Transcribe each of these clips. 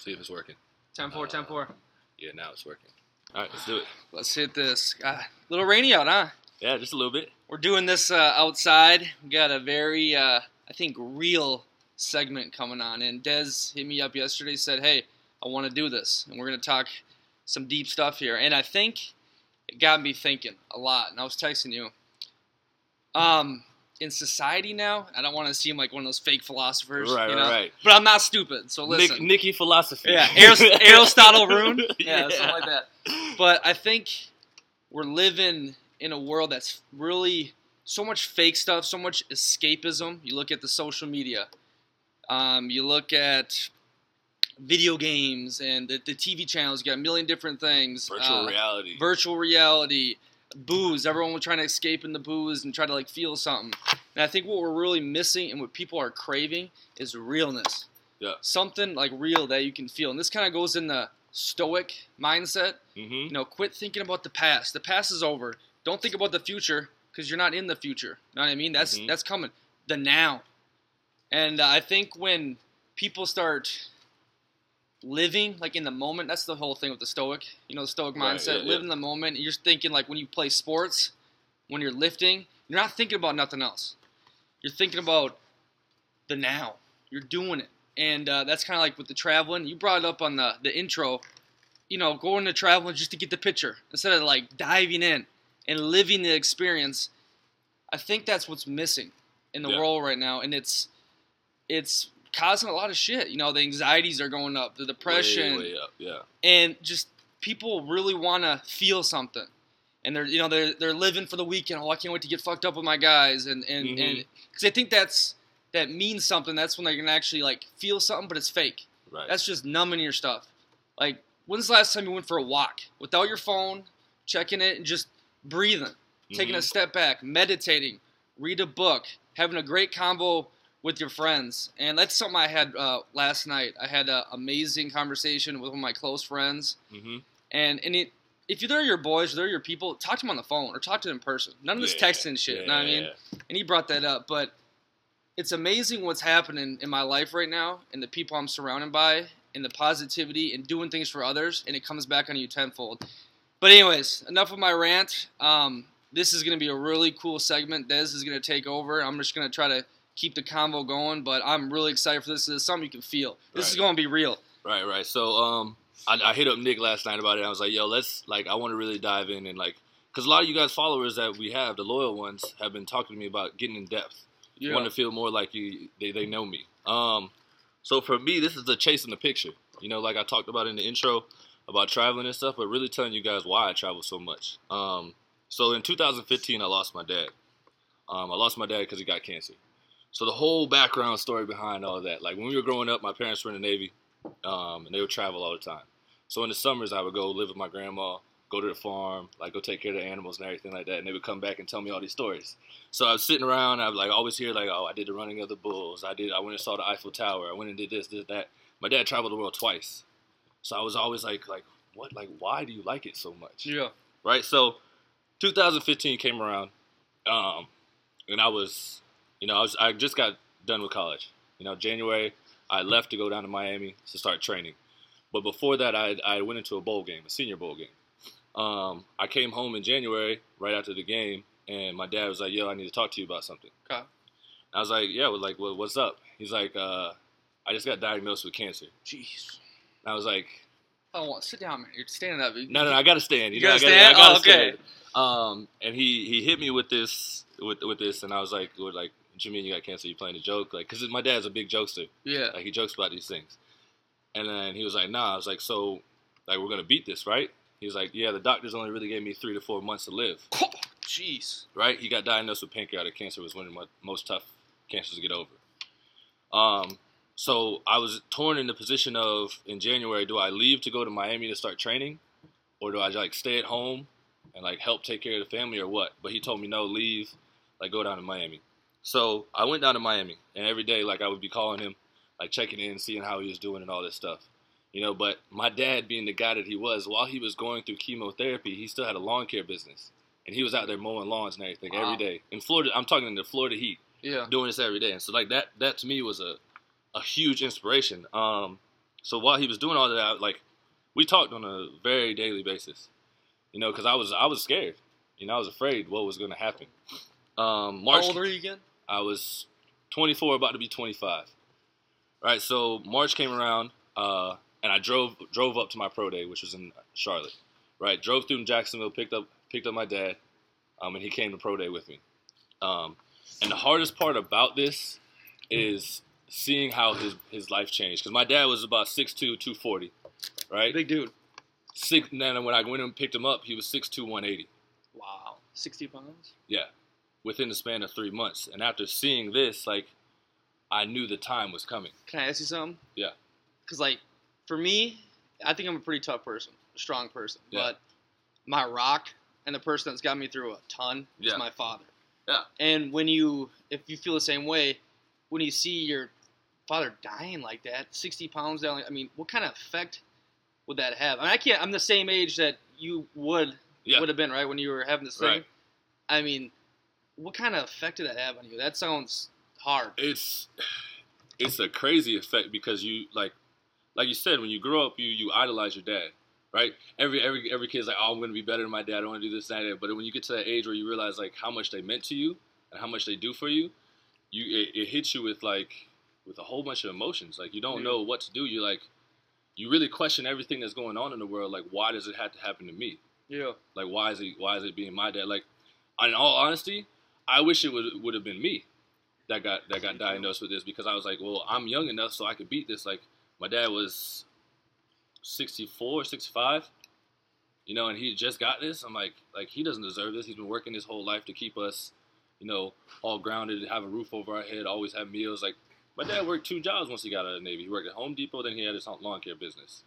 See if it's working. 10 4, 10 4. Yeah, now it's working. All right, let's do it. Let's hit this. God, little rainy out, huh? Yeah, just a little bit. We're doing this uh, outside. We got a very, uh, I think, real segment coming on. And Dez hit me up yesterday, said, "Hey, I want to do this, and we're gonna talk some deep stuff here." And I think it got me thinking a lot. And I was texting you. Um, in society now, I don't want to seem like one of those fake philosophers, Right, you right, know? right. But I'm not stupid, so listen. Nick, Nicky philosophy. Yeah, Aris- Aristotle rune. Yeah, Yeah. something like that. But I think we're living in a world that's really so much fake stuff, so much escapism. You look at the social media, um, you look at video games and the, the TV channels. You got a million different things. Virtual Uh, reality. virtual reality, booze. Everyone was trying to escape in the booze and try to like feel something. And I think what we're really missing and what people are craving is realness. Yeah. Something like real that you can feel. And this kind of goes in the stoic mindset. mm-hmm. You know, quit thinking about the past. The past is over. Don't think about the future because you're not in the future. You know what I mean? That's Mhm. that's coming. The now. And uh, I think when people start living like in the moment, that's the whole thing with the stoic. You know, the stoic Right, mindset. yeah, Live yeah. in the moment. You're thinking like when you play sports, when you're lifting, you're not thinking about nothing else. You're thinking about the now. You're doing it. And uh, that's kind of like with the traveling. You brought it up on the, the intro. You know, going to traveling just to get the picture instead of like diving in and living the experience. I think that's what's missing in the Yeah. world right now, and it's it's causing a lot of shit. You know, the anxieties are going up, the depression, Way, way up. Yeah. and just people really want to feel something and they're you know they're they're living for the weekend oh i can't wait to get fucked up with my guys and and and Mhm. Because i think that's that means something. That's when they're gonna actually like feel something but it's fake. Right. that's just numbing your stuff. Like when's the last time you went for a walk? Without your phone checking it and just breathing taking a Mhm. step back meditating read a book having a great combo with your friends. And that's something i had uh, last night. I had an amazing conversation with one of my close friends. Mm-hmm. and and it, if they're your boys, they're your people, talk to them on the phone or talk to them in person. None of this texting shit. you know what I mean? And he brought that up, but it's amazing what's happening in my life right now, and the people I'm surrounded by, and the positivity and doing things for others, and it comes back on you tenfold. But anyways, enough of my rant. Um, this is going to be a really cool segment. Dez is going to take over. I'm just going to try to keep the convo going, but I'm really excited for this. This is something you can feel. This is going to be real. Right, right. So, um, I, I hit up Nick last night about it. I was like, "Yo, let's like, I want to really dive in and like, because a lot of you guys followers that we have, the loyal ones, have been talking to me about getting in depth. Yeah. Want to feel more like you, they, they know me. Um, so for me, this is the chasing the picture. You know, like I talked about in the intro about traveling and stuff, but really telling you guys why I travel so much. Um, so in 2015, I lost my dad. Um, I lost my dad because he got cancer. So the whole background story behind all that, like when we were growing up, my parents were in the Navy, um, and they would travel all the time. So in the summers, I would go live with my grandma, go to the farm, like go take care of the animals and everything like that. And they would come back and tell me all these stories. So I was sitting around, I was like always hear like, oh, I did the running of the bulls, I did, I went and saw the Eiffel Tower, I went and did this, did that. My dad traveled the world twice, so I was always like, like what, like why do you like it so much? Yeah. right? So 2015 came around, um, and I was, you know, I was I just got done with college. You know, January I left to go down to Miami to start training, but before that I I went into a bowl game, a senior bowl game. Um, I came home in January right after the game, and my dad was like, "Yo, I need to talk to you about something." Okay. I was like, "Yeah, well, like, well, what's up?" He's like, uh, "I just got diagnosed with cancer." Jeez. And I was like, I want sit down, man. You're standing up. No, no, I gotta stand. You, You know, gotta I gotta, stand? I gotta Oh, okay. stand. Um, and he he hit me with this with with this, and I was like, like, Jimmy, you mean you got cancer. You playing a joke, like, cause my dad's a big jokester. Yeah. Like he jokes about these things. And then he was like, Nah. I was like, So, like, we're gonna beat this, right? He was like, Yeah, the doctors only really gave me three to four months to live, Jeez. right? He got diagnosed with pancreatic cancer, was one of the mo- most tough cancers to get over. Um, so I was torn in the position of in January, do I leave to go to Miami to start training, or do I like stay at home and like help take care of the family or what? But he told me no, leave, like go down to Miami. So I went down to Miami, and every day like I would be calling him, like checking in, seeing how he was doing and all this stuff. You know, but my dad being the guy that he was, while he was going through chemotherapy, he still had a lawn care business. And he was out there mowing lawns and everything Wow. every day. In Florida, I'm talking in the Florida heat Yeah. doing this every day. And so like that that to me was a a huge inspiration. Um So while he was doing all that, like we talked on a very daily basis, you know, because I was I was scared, you know, I was afraid what was going to happen. Um, March, How old were you again? I was 24, about to be 25. Right, so March came around, uh, and I drove drove up to my pro day, which was in Charlotte. Right, drove through Jacksonville, picked up picked up my dad, um, and he came to pro day with me. Um, and the hardest part about this is seeing how his his life changed. Because my dad was about 6'2", 240, right? Big dude. Six. Then when I went and picked him up, he was 6'2", 180. Wow. 60 pounds? Yeah, within the span of three months. And after seeing this, like, I knew the time was coming. Can I ask you something? Yeah. Because, like, for me, I think I'm a pretty tough person, a strong person. Yeah. But my rock and the person that's got me through a ton Yeah. is my father. Yeah. And when you, if you feel the same way, when you see your father dying like that, 60 pounds down, I mean, what kind of effect would that have? I mean, I can't, I'm the same age that you would, Yeah. would have been, right, when you were having this thing. Right. I mean, what kind of effect did that have on you? That sounds hard. it's it's a crazy effect because you like like you said when you grow up you you idolize your dad right every every every kid's like oh i'm gonna be better than my dad i want to do this that, and that. but when you get to that age where you realize like how much they meant to you and how much they do for you you it, it hits you with like with a whole bunch of emotions like you don't Yeah. know what to do you're like you really question everything that's going on in the world like why does it have to happen to me Yeah. like why is it why is it being my dad? Like in all honesty, I wish it would would have been me that got that got diagnosed with this because I was like, well, I'm young enough so I could beat this. Like my dad was 64, 65, you know, and he just got this. I'm like, like he doesn't deserve this. He's been working his whole life to keep us, you know, all grounded, have a roof over our head, always have meals. Like my dad worked two jobs once he got out of the Navy. He worked at Home Depot, then he had his lawn care business.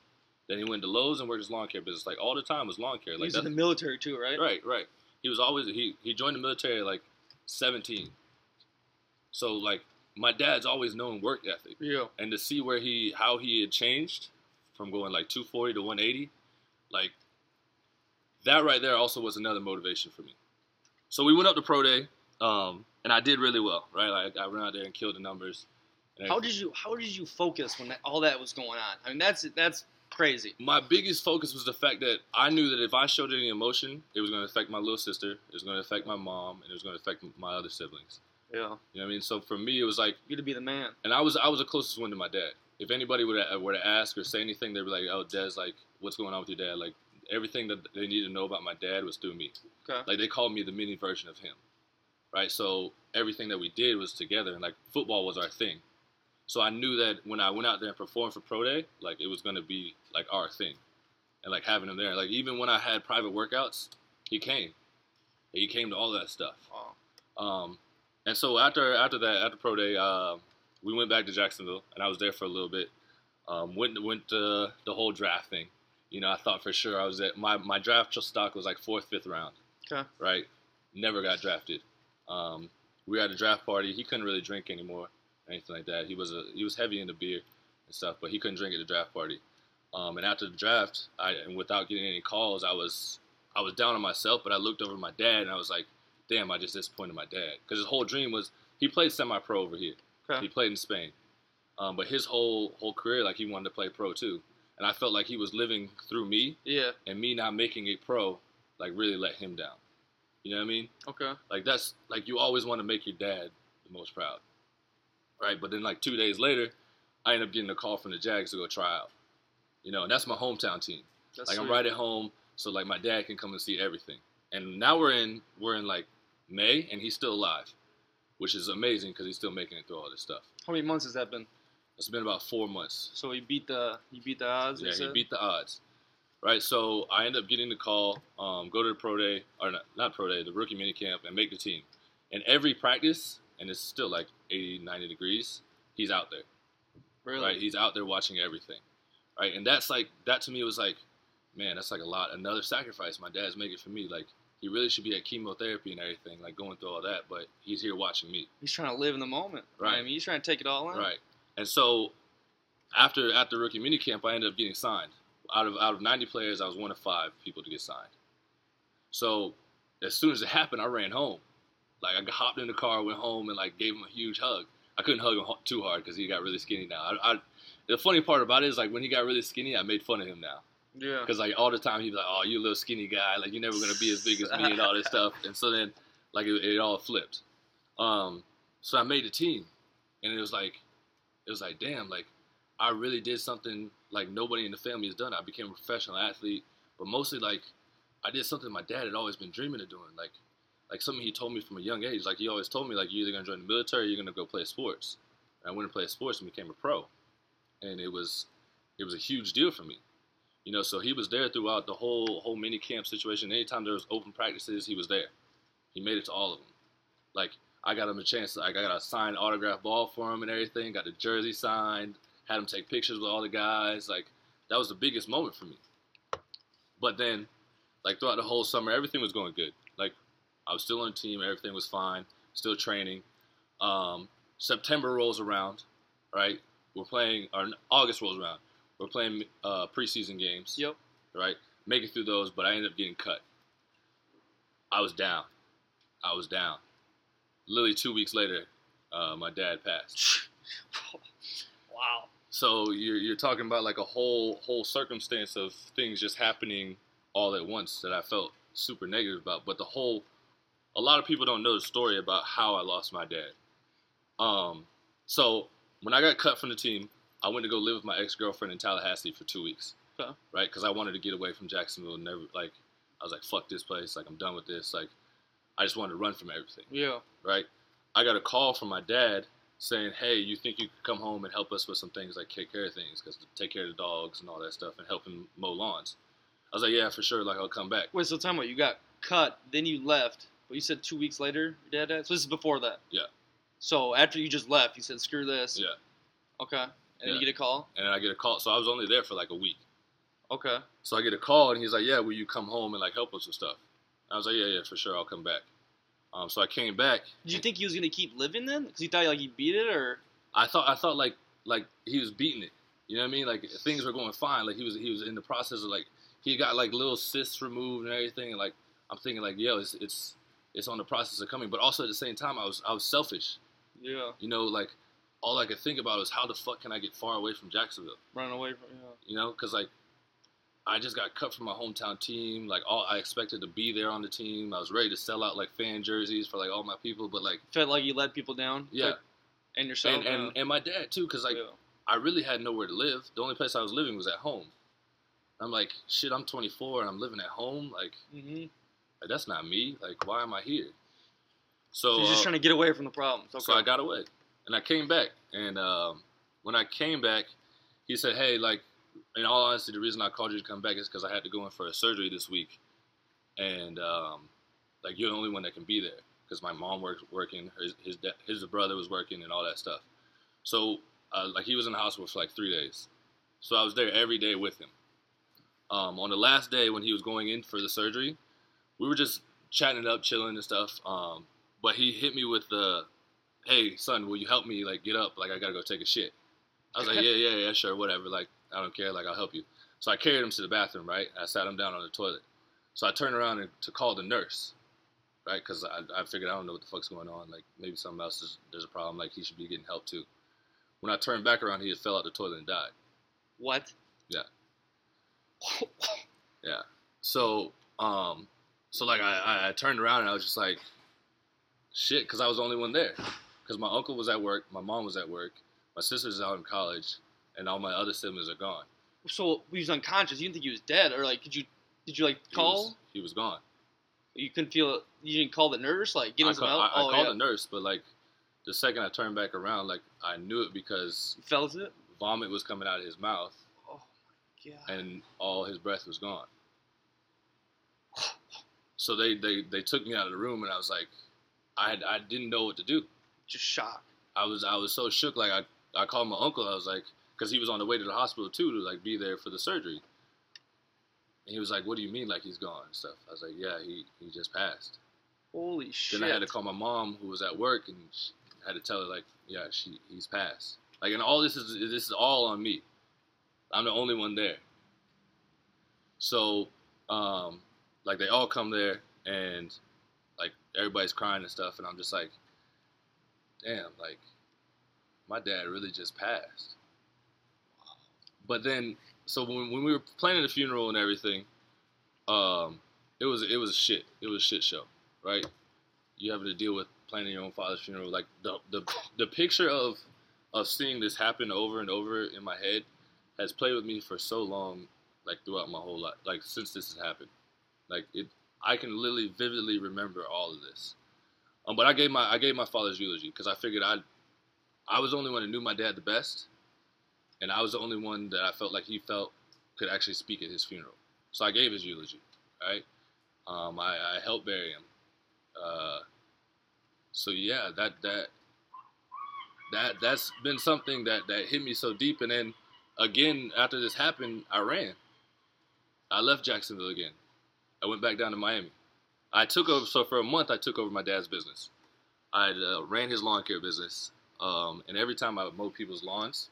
Then he went to Lowe's and worked his lawn care business. Like all the time was lawn care. He Like was in the military too, right? Right, right. He was always he he joined the military like 17. So like my dad's always known work ethic, Yeah. and to see where he how he had changed from going like 240 to 180, like that right there also was another motivation for me. So we went up to pro day, um, and I did really well. Right, like I went out there and killed the numbers. How did you How did you focus when that, all that was going on? I mean, that's that's crazy. my biggest focus was the fact that I knew that if I showed any emotion, it was going to affect my little sister, it was going to affect my mom, and it was going to affect my other siblings. Yeah. You know what I mean? So for me, it was like, You to be the man. and I was I was the closest one to my dad. If anybody would uh, were to ask or say anything, they'd be like, "Oh, Dad's like, what's going on with your dad?" Like everything that they needed to know about my dad was through me. Okay. Like they called me the mini version of him, right? So everything that we did was together, and like football was our thing. So I knew that when I went out there and performed for pro day, like it was gonna be like our thing, and like having him there. Like even when I had private workouts, he came. He came to all that stuff. Wow. Um, and so after after that after pro day, uh, we went back to Jacksonville, and I was there for a little bit. Um, went went to the whole draft thing. You know, I thought for sure I was at my my draft stock was like fourth, fifth round. Okay. Right. Never got drafted. Um, we were at a draft party. He couldn't really drink anymore, anything like that. He was a he was heavy into beer and stuff, but he couldn't drink at the draft party. Um, and after the draft, I and without getting any calls, I was I was down on myself. But I looked over at my dad, and I was like, "Damn, I just disappointed my dad." Because his whole dream was he played semi-pro over here. Okay. He played in Spain, um, but his whole whole career, like he wanted to play pro too. And I felt like he was living through me, Yeah. and me not making it pro, like really let him down. You know what I mean? Okay. Like that's like you always want to make your dad the most proud, right? But then like two days later, I end up getting a call from the Jags to go try out. You know, and that's my hometown team. That's like I'm right at home, so like my dad can come and see everything. And now we're in we're in like May, and he's still alive, which is amazing because he's still making it through all this stuff. How many months has that been? It's been about four months. So he beat the he beat the odds. Yeah, he said? beat the odds. Right, so I end up getting the call, um, go to the pro day, or not, not pro day, the rookie mini camp, and make the team. And every practice, and it's still like 80, 90 degrees, he's out there. Really? Right, he's out there watching everything. Right, and that's like that to me was like, man, that's like a lot, another sacrifice my dad's making for me. Like he really should be at chemotherapy and everything, like going through all that, but he's here watching me. He's trying to live in the moment. Right. I mean, he's trying to take it all in. Right. And so after after rookie minicamp, I ended up getting signed. Out of out of 90 players, I was one of five people to get signed. So as soon as it happened, I ran home. Like I hopped in the car, went home, and like gave him a huge hug. I couldn't hug him too hard because he got really skinny now. I, I the funny part about it is like when he got really skinny, I made fun of him now. Yeah. Because like all the time he'd be like, "Oh, you little skinny guy, like you're never gonna be as big as me and all this stuff." And so then, like it, it all flipped. Um, so I made the team, and it was like, it was like, damn, like I really did something like nobody in the family has done. I became a professional athlete, but mostly like I did something my dad had always been dreaming of doing, like like something he told me from a young age. Like he always told me, like you're either gonna join the military, or you're gonna go play sports. And I went and played sports and became a pro, and it was it was a huge deal for me. You know, so he was there throughout the whole whole mini camp situation. Anytime there was open practices, he was there. He made it to all of them. Like I got him a chance. I got a signed autograph ball for him and everything. Got the jersey signed. Had him take pictures with all the guys. Like that was the biggest moment for me. But then, like throughout the whole summer, everything was going good. Like I was still on the team. Everything was fine. Still training. Um, September rolls around, right? We're playing, or August rolls around. We're playing uh, preseason games. Yep. Right? Making through those, but I ended up getting cut. I was down. I was down. Literally two weeks later, uh, my dad passed. wow. So you're you're talking about like a whole whole circumstance of things just happening all at once that I felt super negative about. But the whole, a lot of people don't know the story about how I lost my dad. Um, so when I got cut from the team, I went to go live with my ex girlfriend in Tallahassee for two weeks. Okay. Right, because I wanted to get away from Jacksonville. And never like, I was like, fuck this place. Like I'm done with this. Like, I just wanted to run from everything. Yeah. Right. I got a call from my dad saying, "Hey, you think you could come home and help us with some things like take care of things, because take care of the dogs and all that stuff, and help him mow lawns." I was like, "Yeah, for sure. Like I'll come back." Wait, so tell me, You got cut, then you left, but you said two weeks later your dad died. So this is before that. Yeah. So after you just left, you said, "Screw this." Yeah. Okay. And Yeah. you get a call. And I get a call. So I was only there for like a week. Okay. So I get a call, and he's like, "Yeah, will you come home and like help us with stuff?" I was like, "Yeah, yeah, for sure. I'll come back." Um, so I came back. Did you think he was gonna keep living then? Because you thought like he beat it, or I thought I thought like like he was beating it. You know what I mean? Like things were going fine. Like he was he was in the process of like he got like little cysts removed and everything. And like I'm thinking like yo, it's it's it's on the process of coming. But also at the same time, I was I was selfish. yeah, You know, like all I could think about was how the fuck can I get far away from Jacksonville? running away from yeah. You know, because like I just got cut from my hometown team. Like all I expected to be there on the team. I was ready to sell out like fan jerseys for like all my people. But like Felt like you let people down. yeah, Like, and yourself. and and, and my dad too. Because like yeah. I really had nowhere to live. The only place I was living was at home. I'm like, shit, I'm 24 and I'm living at home. Like, Mhm. Like, that's not me. Like, why am I here? So So, you're just uh, trying to get away from the problems. Okay. so I got away. And I came back. And um, when I came back, he said, hey, like, in all honesty, the reason I called you to come back is because I had to go in for a surgery this week. And, um, like, you're the only one that can be there. Because my mom works working, his, his, da- his brother was working, and all that stuff. So, uh, like, he was in the hospital for like three days. So I was there every day with him. Um, on the last day when he was going in for the surgery, we were just chatting it up, chilling and stuff. Um, but he hit me with the, "Hey, son, will you help me? Like, get up. Like, I gotta go take a shit." I was like, "Yeah, yeah, yeah, sure, whatever. Like, I don't care. Like, I'll help you." So I carried him to the bathroom. Right, I sat him down on the toilet. So I turned around and, to call the nurse, right? Because I, I figured I don't know what the fuck's going on. Like, maybe something else is there's a problem. Like, he should be getting help too. When I turned back around, he had fell out the toilet and died. what? Yeah. Yeah. So, um, so like I, I, turned around and I was just like, shit, because I was the only one there. Because my uncle was at work, my mom was at work, my sister's out in college, and all my other siblings are gone. So he was unconscious. You didn't think he was dead, or like, could you? Did you like He call? was, he was gone. You couldn't feel. You didn't call the nurse. Like, get him some help. I, I oh called yeah. the nurse, but like the second I turned back around, like I knew it because You felt it. vomit was coming out of his mouth Oh my god. and all his breath was gone. So they, they, they took me out of the room and I was like, I, had, I didn't know what to do. Just shocked. I was I was so shook. Like I, I called my uncle. I was like, because he was on the way to the hospital too to like be there for the surgery. And he was like, "What do you mean like he's gone and stuff?" I was like, "Yeah, he he just passed." Holy shit. Then I had to call my mom who was at work and I had to tell her like, "Yeah, she he's passed." Like, and all this is this is all on me. I'm the only one there. So, um, like they all come there and like everybody's crying and stuff, and I'm just like, damn, like my dad really just passed. but then so when, when we were planning the funeral and everything, um, it was it was shit. It was a shit show, right? You having to deal with planning your own father's funeral, like the the the picture of of seeing this happen over and over in my head has played with me for so long, like throughout my whole life, like since this has happened. Like it, I can literally vividly remember all of this. Um, but I gave my I gave my father's eulogy because I figured I, I was the only one that knew my dad the best, and I was the only one that I felt like he felt could actually speak at his funeral. So I gave his eulogy, right? Um, I, I helped bury him. Uh, so yeah, that that that that's been something that that hit me so deep. And then again, after this happened, I ran. I left Jacksonville again. I went back down to Miami. I took over. So for a month, I took over my dad's business. I uh, ran his lawn care business, um, and every time I would mow people's lawns,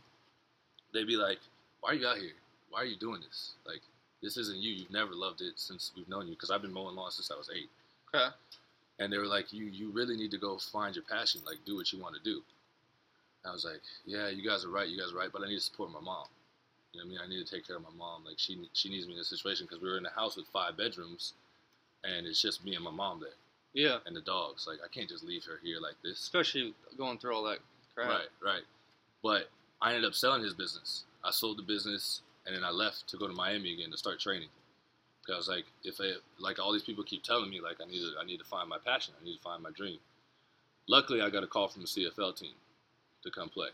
they'd be like, "Why are you out here? Why are you doing this? Like, this isn't you. You've never loved it since we've known you. Because I've been mowing lawns since I was eight. Okay. And they were like, "You, you really need to go find your passion. Like, do what you want to do." I was like, "Yeah, you guys are right. You guys are right. But I need to support my mom. You know I mean? I need to take care of my mom. Like, she she needs me in this situation because we were in a house with five bedrooms." and it's just me and my mom there. Yeah. And the dogs. Like I can't just leave her here like this. Especially going through all that crap. Right, right. But I ended up selling his business. I sold the business and then I left to go to Miami again to start training. Cause I was like, if I like all these people keep telling me like I need to I need to find my passion, I need to find my dream. Luckily I got a call from the CFL team to come play.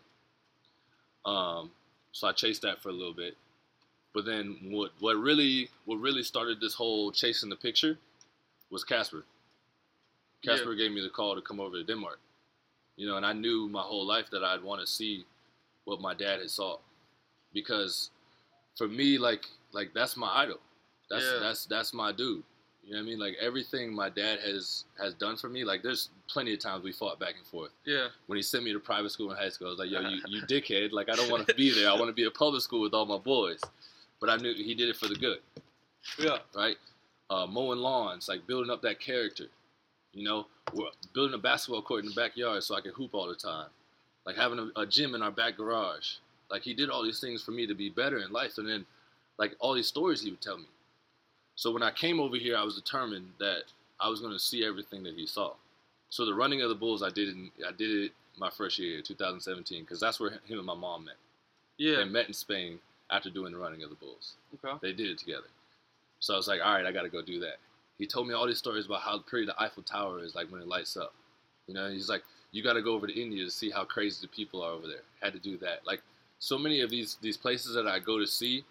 Um, so I chased that for a little bit. But then what what really what really started this whole chasing the picture was Casper. Casper yeah. gave me the call to come over to Denmark. You know, and I knew my whole life that I'd want to see what my dad had saw. Because for me, like like that's my idol. That's yeah. that's that's my dude. You know what I mean? Like everything my dad has has done for me. Like there's plenty of times we fought back and forth. Yeah. When he sent me to private school in high school, I was like, "Yo, you, you dickhead! Like I don't want to be there. I want to be at public school with all my boys." But I knew he did it for the good. Yeah. Right uh, mowing lawns, like building up that character. You know, we're building a basketball court in the backyard so I can hoop all the time. Like having a, a gym in our back garage. Like he did all these things for me to be better in life, and then like all these stories he would tell me. So when I came over here, I was determined that I was going to see everything that he saw. So the running of the bulls, I did in, I did it my first year, 2017, because that's where him and my mom met. Yeah. They met in Spain after doing the running of the bulls. Okay. They did it together. So I was like, all right, I got to go do that. He told me all these stories about how pretty the Eiffel Tower is, like when it lights up. You know, he's like, you got to go over to India to see how crazy the people are over there. Had to do that. Like so many of these these places that I go to see,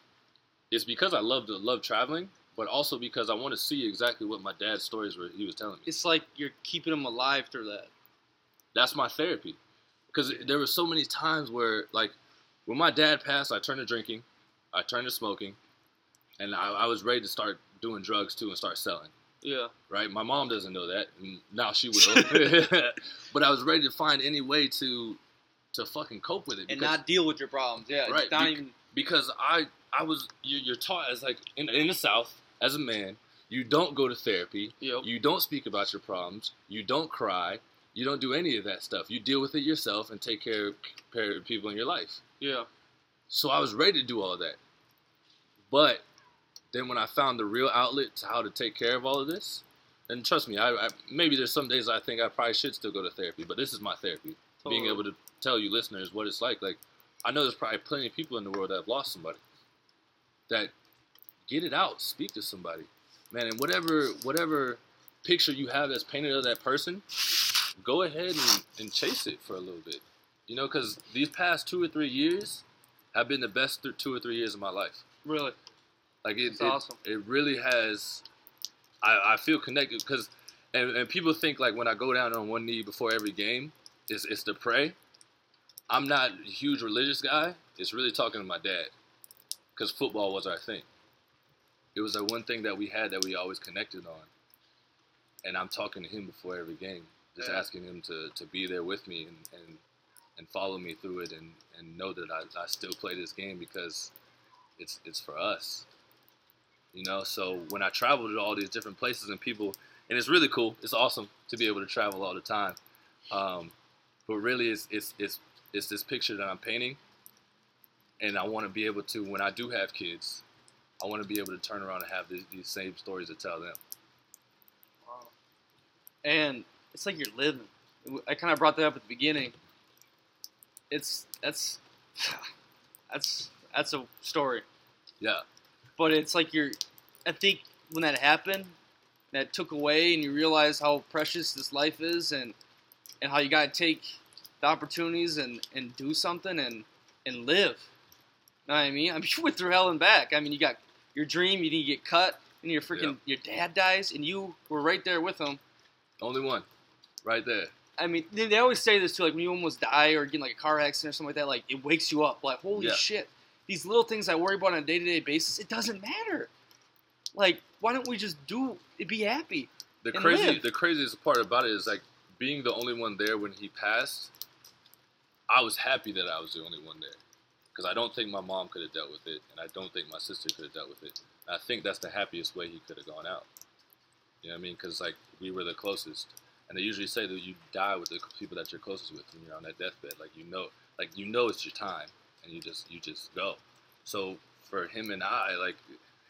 it's because I love to love traveling, but also because I want to see exactly what my dad's stories were. He was telling me. It's like you're keeping him alive through that. That's my therapy, because there were so many times where like when my dad passed, I turned to drinking, I turned to smoking, and I, I, was ready to start doing drugs too and start selling. Yeah. Right. My mom doesn't know that, and now she will. but I was ready to find any way to to fucking cope with it because, and not deal with your problems. Yeah. Right. Not Be- even because I I was you, you're taught as like in, in the South as a man you don't go to therapy. Yep. You don't speak about your problems. You don't cry. You don't do any of that stuff. You deal with it yourself and take care of, people in your life. Yeah. So I was ready to do all that. But then when I found the real outlet to how to take care of all of this, and trust me, I, I maybe there's some days I think I probably should still go to therapy, but this is my therapy. Totally. Being able to tell you listeners what it's like. Like I know there's probably plenty of people in the world that have lost somebody. That get it out, speak to somebody, man, and whatever whatever picture you have that's painted of that person, go ahead and, and chase it for a little bit. You know, because these past two or three years have been the best th- two or three years of my life. Really? Like it, it, awesome. it really has. I, I feel connected because, and, and people think like when I go down on one knee before every game, it's it's to pray. I'm not a huge religious guy. It's really talking to my dad, because football was our thing. It was the one thing that we had that we always connected on, and I'm talking to him before every game, just yeah. asking him to, to be there with me and, and and follow me through it and, and know that I, I still play this game because it's it's for us. You know, so when I travel to all these different places and people, and it's really cool. It's awesome to be able to travel all the time. Um, but really, it's, it's it's it's this picture that I'm painting and I want to be able to when I do have kids, I want to be able to turn around and have these, these same stories to tell them. Wow. And it's like you're living. I kind of brought that up at the beginning. It's that's that's that's a story. Yeah. But it's like you're. I think when that happened, that took away, and you realize how precious this life is, and and how you gotta take the opportunities and and do something and and live. Know what I mean? I mean, you went through hell and back. I mean, you got your dream, you didn't get cut, and your freaking your dad dies, and you were right there with him. Only one, right there. I mean, they, they always say this too, like when you almost die or get in like a car accident or something like that, like it wakes you up. Like, holy Yeah. shit, these little things I worry about on a day to day basis, it doesn't matter. Like, why don't we just do be happy? The crazy, live. the craziest part about it is like being the only one there when he passed. I was happy that I was the only one there because I don't think my mom could have dealt with it, and I don't think my sister could have dealt with it. And I think that's the happiest way he could have gone out. You know what I mean? Because like we were the closest, and they usually say that you die with the people that you're closest with when you're on that deathbed. Like you know, like you know it's your time, and you just you just go. So for him and I, like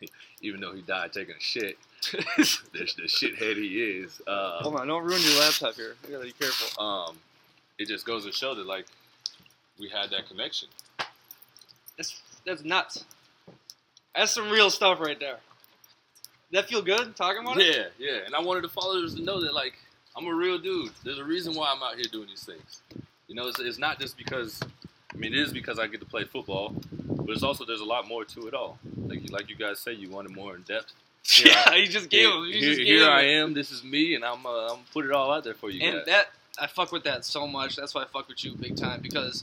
even though he died taking a shit, the, the shithead he is. Uh, Hold on, don't ruin your laptop here. You gotta be careful. um, it just goes to show that like we had that connection. That's that's nuts. That's some real stuff right there. That feel good talking about it? Yeah, yeah. And I wanted the followers to know that like I'm a real dude. There's a reason why I'm out here doing these things. You know, it's, it's not just because. I mean, it is because I get to play football, but it's also there's a lot more to it all. Like like you guys say, you wanted more in depth. Yeah, you just gave here him. Here, just gave here him I am. This is me, and I'm uh, I'm put it all out there for you And guys. that I fuck with that so much. That's why I fuck with you big time because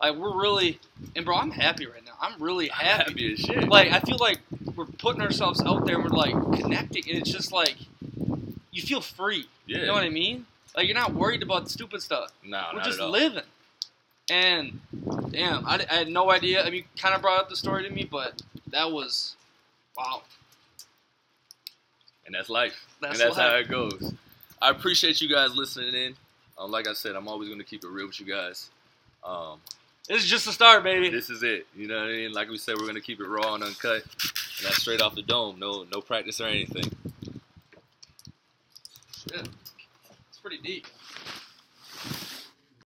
like we're really and bro, I'm happy right now. I'm really I'm happy. happy as shit. Like I feel like we're putting ourselves out there and we're like connecting and it's just like you feel free. yeah. You know what I mean? Like you're not worried about stupid stuff. Nah, we're not just at all. living. And damn, I, I had no idea. I mean, you kind of brought up the story to me, but that was wow. and that's life. That's and that's how it goes. I appreciate you guys listening in. Um, like I said, I'm always going to keep it real with you guys. Um, This is just the start, baby. this is it. You know what I mean? Like we said, we're going to keep it raw and uncut. And that's straight off the dome. No, no practice or anything. Shit. It's pretty deep.